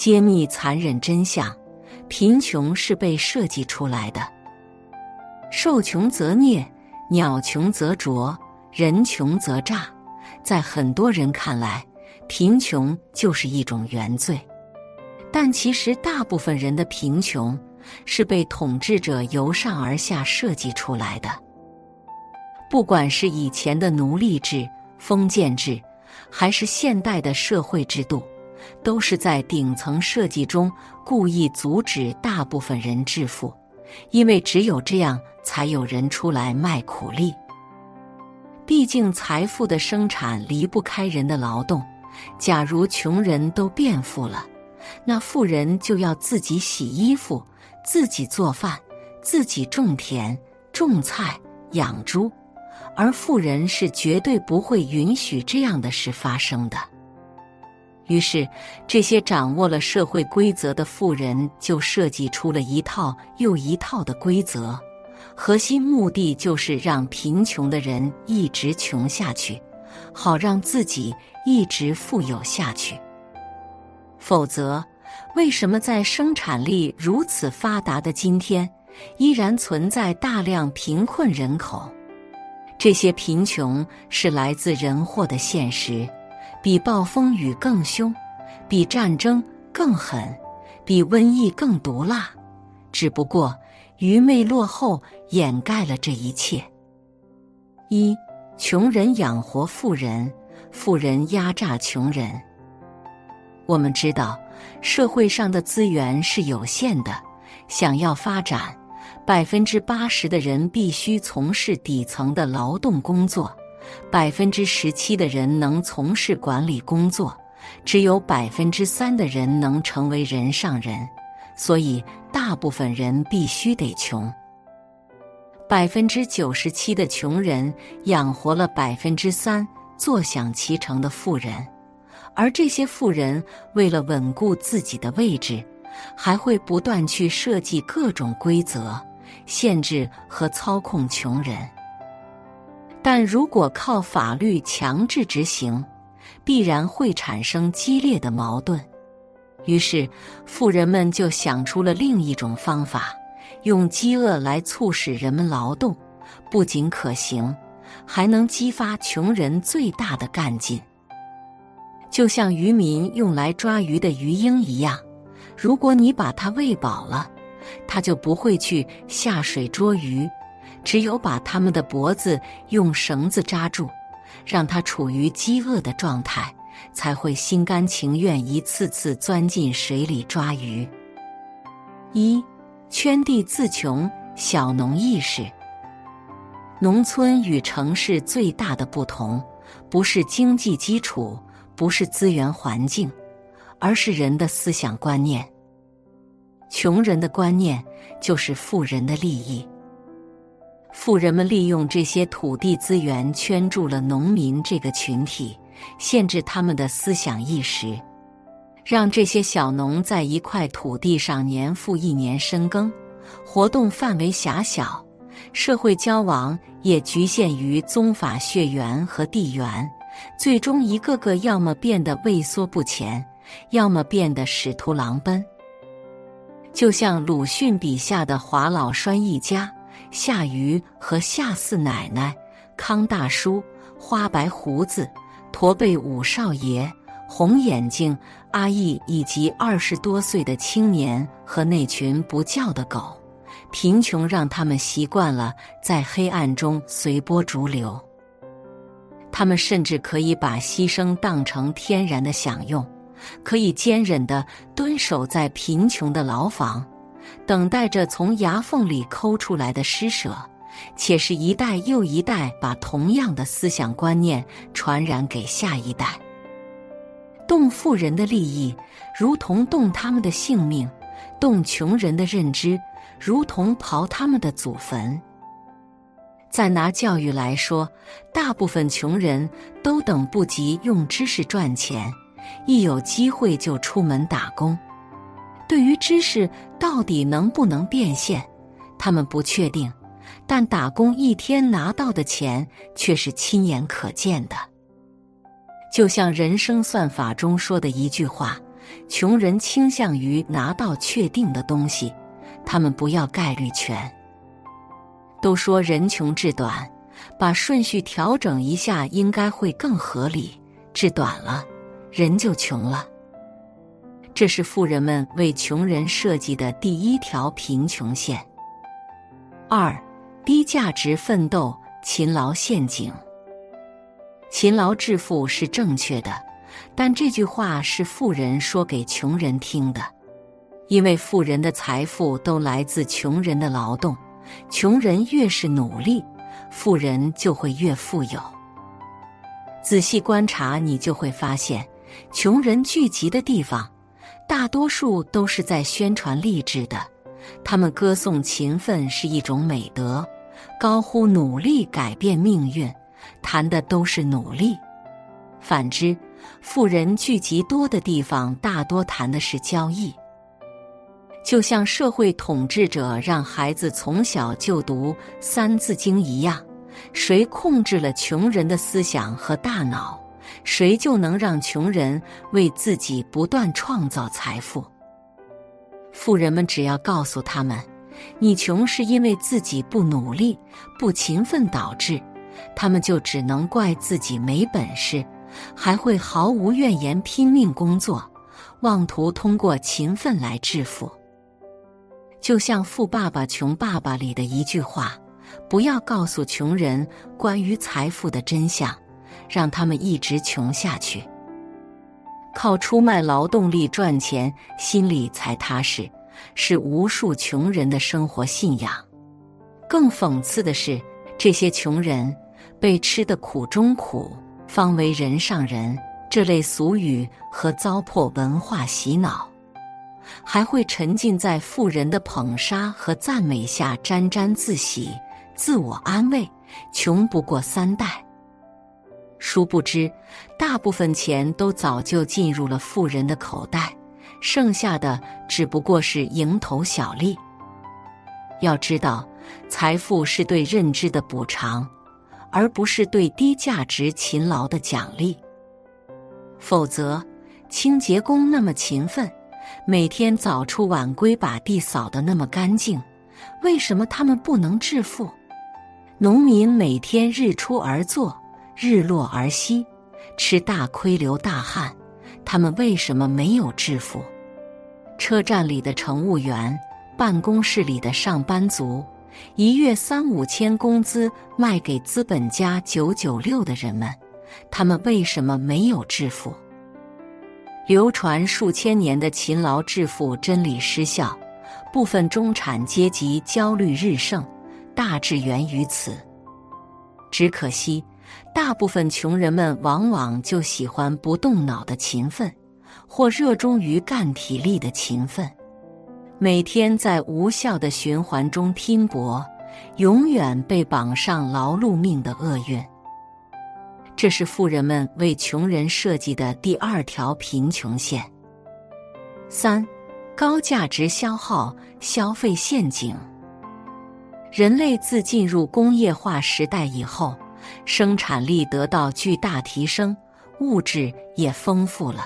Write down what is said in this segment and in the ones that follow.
揭秘残忍真相：贫穷是被设计出来的。兽穷则灭，鸟穷则啄，人穷则诈。在很多人看来，贫穷就是一种原罪，但其实大部分人的贫穷是被统治者由上而下设计出来的。不管是以前的奴隶制、封建制，还是现代的社会制度，都是在顶层设计中故意阻止大部分人致富，因为只有这样，才有人出来卖苦力。毕竟，财富的生产离不开人的劳动。假如穷人都变富了，那富人就要自己洗衣服、自己做饭、自己种田、种菜、养猪，而富人是绝对不会允许这样的事发生的。于是，这些掌握了社会规则的富人就设计出了一套又一套的规则。核心目的就是让贫穷的人一直穷下去，好让自己一直富有下去。否则，为什么在生产力如此发达的今天，依然存在大量贫困人口？这些贫穷是来自人祸的现实，比暴风雨更凶，比战争更狠，比瘟疫更毒辣。只不过。愚昧落后掩盖了这一切。一，穷人养活富人，富人压榨穷人。我们知道，社会上的资源是有限的，想要发展，百分之八十的人必须从事底层的劳动工作，百分之十七的人能从事管理工作，只有百分之三的人能成为人上人。所以，大部分人必须得穷。百分之九十七的穷人养活了百分之三坐享其成的富人，而这些富人为了稳固自己的位置，还会不断去设计各种规则，限制和操控穷人。但如果靠法律强制执行，必然会产生激烈的矛盾。于是，富人们就想出了另一种方法，用饥饿来促使人们劳动，不仅可行，还能激发穷人最大的干劲。就像渔民用来抓鱼的鱼鹰一样，如果你把它喂饱了，它就不会去下水捉鱼；只有把他们的脖子用绳子扎住，让他处于饥饿的状态。才会心甘情愿一次次钻进水里抓鱼。一圈地自穷，小农意识。农村与城市最大的不同，不是经济基础，不是资源环境，而是人的思想观念。穷人的观念就是富人的利益。富人们利用这些土地资源圈住了农民这个群体。限制他们的思想意识，让这些小农在一块土地上年复一年深耕，活动范围狭小，社会交往也局限于宗法血缘和地缘，最终一个个要么变得畏缩不前，要么变得使徒狼奔。就像鲁迅笔下的华老栓一家，夏瑜和夏四奶奶，康大叔，花白胡子。驼背五少爷、红眼睛阿义以及二十多岁的青年和那群不叫的狗，贫穷让他们习惯了在黑暗中随波逐流。他们甚至可以把牺牲当成天然的享用，可以坚忍地蹲守在贫穷的牢房，等待着从牙缝里抠出来的施舍。且是一代又一代把同样的思想观念传染给下一代。动富人的利益，如同动他们的性命；动穷人的认知，如同刨他们的祖坟。再拿教育来说，大部分穷人都等不及用知识赚钱，一有机会就出门打工。对于知识到底能不能变现，他们不确定。但打工一天拿到的钱却是亲眼可见的，就像人生算法中说的一句话：“穷人倾向于拿到确定的东西，他们不要概率权。都说人穷志短，把顺序调整一下，应该会更合理。志短了，人就穷了。这是富人们为穷人设计的第一条贫穷线。二，低价值奋斗，勤劳陷阱。勤劳致富是正确的，但这句话是富人说给穷人听的，因为富人的财富都来自穷人的劳动。穷人越是努力，富人就会越富有。仔细观察，你就会发现，穷人聚集的地方，大多数都是在宣传励志的。他们歌颂勤奋是一种美德，高呼努力改变命运，谈的都是努力。反之，富人聚集多的地方，大多谈的是交易。就像社会统治者让孩子从小就读《三字经》一样，谁控制了穷人的思想和大脑，谁就能让穷人为自己不断创造财富。富人们只要告诉他们，你穷是因为自己不努力、不勤奋导致，他们就只能怪自己没本事，还会毫无怨言拼命工作，妄图通过勤奋来致富。就像《富爸爸穷爸爸》里的一句话：“不要告诉穷人关于财富的真相，让他们一直穷下去。靠出卖劳动力赚钱，心里才踏实，是无数穷人的生活信仰。更讽刺的是，这些穷人被吃的苦中苦，方为人上人这类俗语和糟粕文化洗脑。”还会沉浸在富人的捧杀和赞美下沾沾自喜、自我安慰，穷不过三代。殊不知，大部分钱都早就进入了富人的口袋，剩下的只不过是蝇头小利。要知道，财富是对认知的补偿，而不是对低价值勤劳的奖励。否则，清洁工那么勤奋。每天早出晚归，把地扫得那么干净，为什么他们不能致富？农民每天日出而作，日落而息，吃大亏流大汗，他们为什么没有致富？车站里的乘务员，办公室里的上班族，一月三五千工资卖给资本家九九六的人们，他们为什么没有致富？流传数千年的勤劳致富真理失效，部分中产阶级焦虑日盛，大致源于此。只可惜，大部分穷人们往往就喜欢不动脑的勤奋，或热衷于干体力的勤奋，每天在无效的循环中拼搏，永远被绑上劳碌命的厄运。这是富人们为穷人设计的第二条贫穷线。三，高价值消耗消费陷阱。人类自进入工业化时代以后，生产力得到巨大提升，物质也丰富了，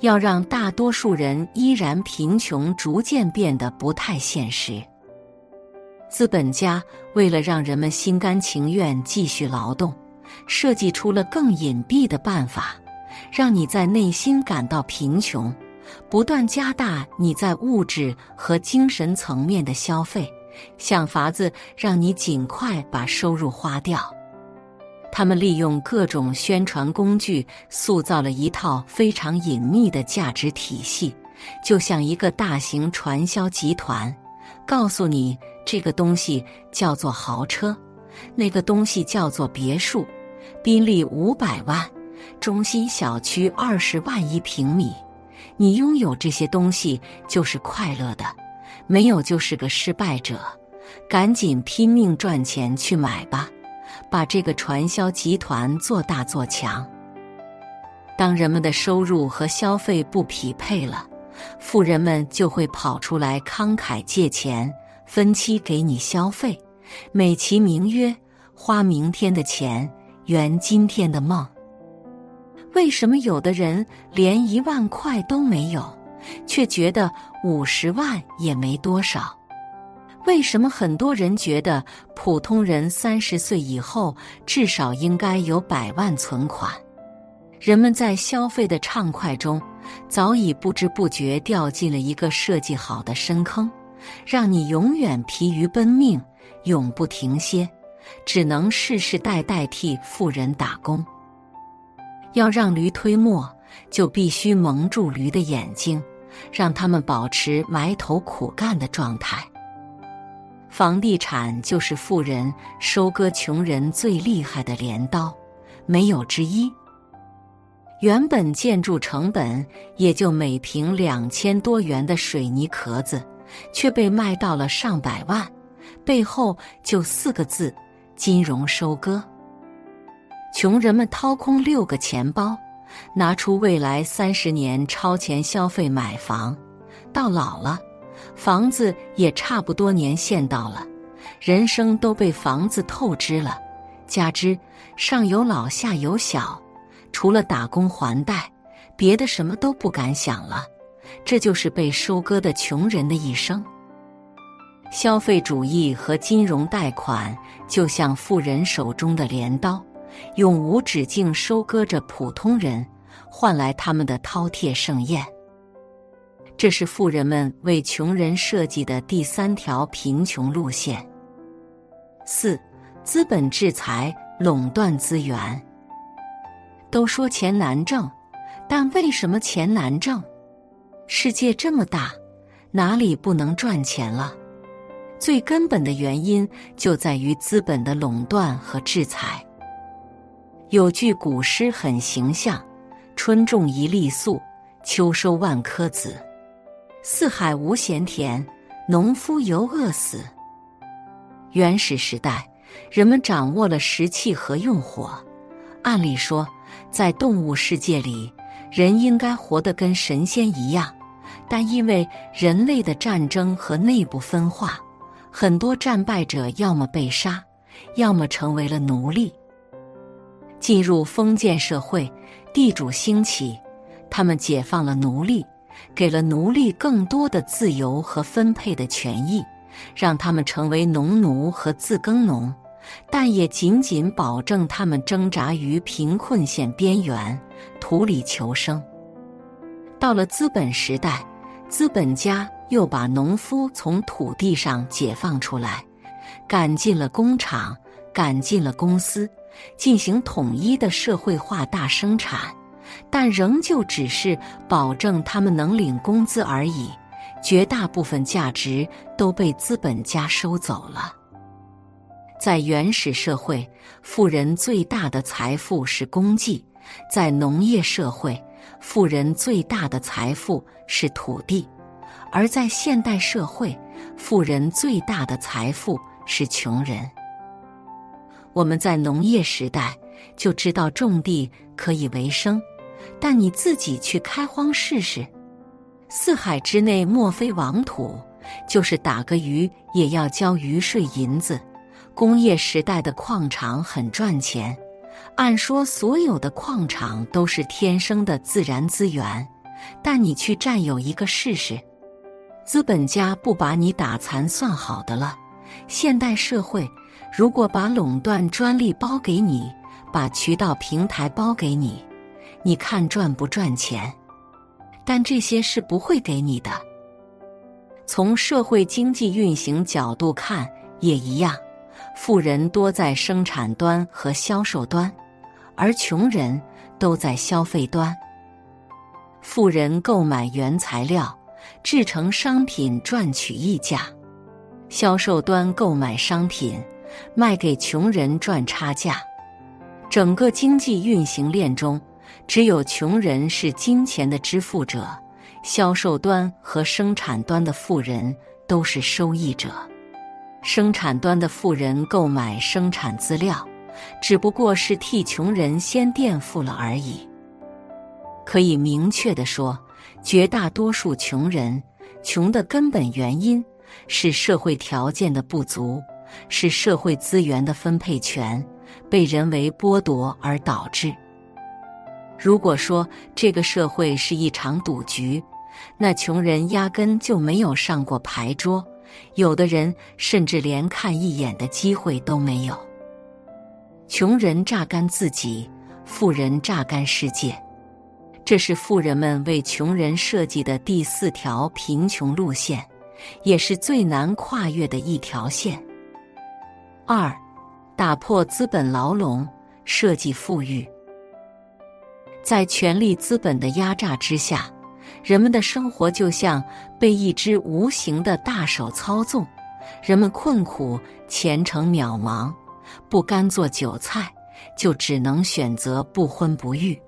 要让大多数人依然贫穷，逐渐变得不太现实。资本家为了让人们心甘情愿继续劳动。设计出了更隐蔽的办法，让你在内心感到贫穷，不断加大你在物质和精神层面的消费，想法子让你尽快把收入花掉。他们利用各种宣传工具，塑造了一套非常隐秘的价值体系，就像一个大型传销集团，告诉你这个东西叫做豪车，那个东西叫做别墅。宾利五百万，中心小区二十万一平米，你拥有这些东西就是快乐的，没有就是个失败者。赶紧拼命赚钱去买吧，把这个传销集团做大做强。当人们的收入和消费不匹配了，富人们就会跑出来慷慨借钱，分期给你消费，美其名曰花明天的钱。圆今天的梦，为什么有的人连一万块都没有，却觉得五十万也没多少？为什么很多人觉得普通人三十岁以后至少应该有百万存款？人们在消费的畅快中，早已不知不觉掉进了一个设计好的深坑，让你永远疲于奔命，永不停歇，只能世世代代替富人打工。要让驴推磨，就必须蒙住驴的眼睛，让他们保持埋头苦干的状态。房地产就是富人收割穷人最厉害的镰刀，没有之一。原本建筑成本也就每平两千多元的水泥壳子，却被卖到了上百万，背后就四个字：金融收割。穷人们掏空六个钱包，拿出未来三十年超前消费买房，到老了。房子也差不多年限到了，人生都被房子透支了，加之上有老下有小，除了打工还贷，别的什么都不敢想了。这就是被收割的穷人的一生。消费主义和金融贷款就像富人手中的镰刀，永无止境收割着普通人，换来他们的饕餮盛宴。这是富人们为穷人设计的第三条贫穷路线。四，资本制裁垄断资源。都说钱难挣，但为什么钱难挣？世界这么大，哪里不能赚钱了？最根本的原因就在于资本的垄断和制裁。有句古诗很形象：“春种一粒粟，秋收万颗子。”四海无闲田，农夫犹饿死。原始时代，人们掌握了石器和用火。按理说，在动物世界里，人应该活得跟神仙一样。但因为人类的战争和内部分化，很多战败者要么被杀，要么成为了奴隶。进入封建社会，地主兴起，他们解放了奴隶。给了奴隶更多的自由和分配的权益，让他们成为农奴和自耕农，但也仅仅保证他们挣扎于贫困线边缘，土里求生。到了资本时代，资本家又把农夫从土地上解放出来，赶进了工厂，赶进了公司，进行统一的社会化大生产。但仍旧只是保证他们能领工资而已，绝大部分价值都被资本家收走了。在原始社会，富人最大的财富是功绩；在农业社会，富人最大的财富是土地；而在现代社会，富人最大的财富是穷人。我们在农业时代就知道种地可以为生。但你自己去开荒试试，四海之内莫非王土，就是打个鱼也要交鱼税银子。工业时代的矿场很赚钱，按说所有的矿场都是天生的自然资源，但你去占有一个试试，资本家不把你打残算好的了。现代社会如果把垄断专利包给你，把渠道平台包给你。你看赚不赚钱？但这些是不会给你的。从社会经济运行角度看也一样，富人多在生产端和销售端，而穷人都在消费端。富人购买原材料，制成商品赚取溢价；销售端购买商品，卖给穷人赚差价。整个经济运行链中。只有穷人是金钱的支付者，销售端和生产端的富人都是收益者。生产端的富人购买生产资料，只不过是替穷人先垫付了而已。可以明确的说，绝大多数穷人穷的根本原因是社会条件的不足，是社会资源的分配权被人为剥夺而导致。如果说这个社会是一场赌局，那穷人压根就没有上过牌桌，有的人甚至连看一眼的机会都没有。穷人榨干自己，富人榨干世界，这是富人们为穷人设计的第四条贫穷路线，也是最难跨越的一条线。二，打破资本牢笼，设计富裕。在权力资本的压榨之下，人们的生活就像被一只无形的大手操纵，人们困苦、前程渺茫。不甘做韭菜，就只能选择不婚不育。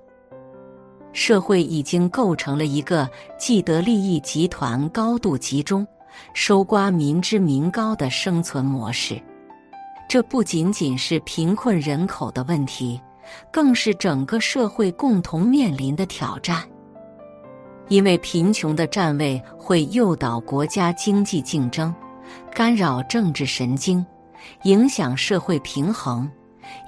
社会已经构成了一个既得利益集团高度集中、收刮民脂民膏的生存模式。这不仅仅是贫困人口的问题，更是整个社会共同面临的挑战。因为贫穷的站位会诱导国家经济竞争，干扰政治神经。影响社会平衡，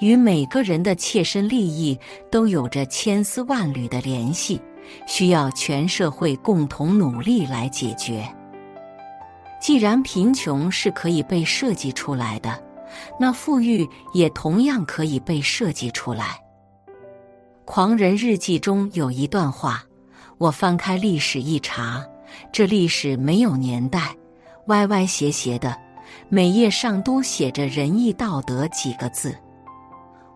与每个人的切身利益都有着千丝万缕的联系，需要全社会共同努力来解决。既然贫穷是可以被设计出来的，那富裕也同样可以被设计出来。《狂人日记》中有一段话，我翻开历史一查，这历史没有年代，歪歪斜斜的。每页上都写着“仁义道德”几个字，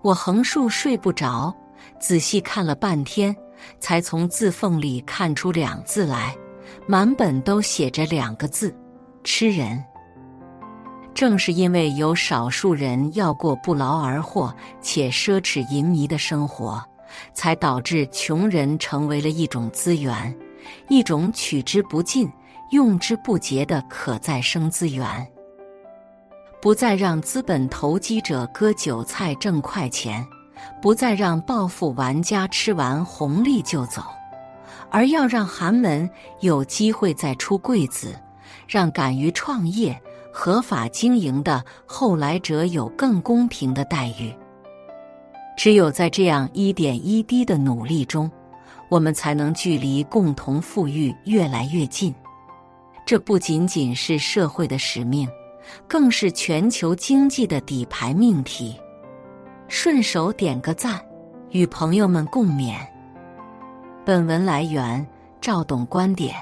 我横竖睡不着，仔细看了半天，才从字缝里看出两字来，满本都写着两个字：吃人。正是因为有少数人要过不劳而获且奢侈淫靡的生活，才导致穷人成为了一种资源，一种取之不尽、用之不竭的可再生资源。不再让资本投机者割韭菜挣快钱，不再让暴富玩家吃完红利就走，而要让寒门有机会再出贵子，让敢于创业、合法经营的后来者有更公平的待遇。只有在这样一点一滴的努力中，我们才能距离共同富裕越来越近。这不仅仅是社会的使命。更是全球经济的底牌命题。顺手点个赞，与朋友们共勉。本文来源：赵董观点。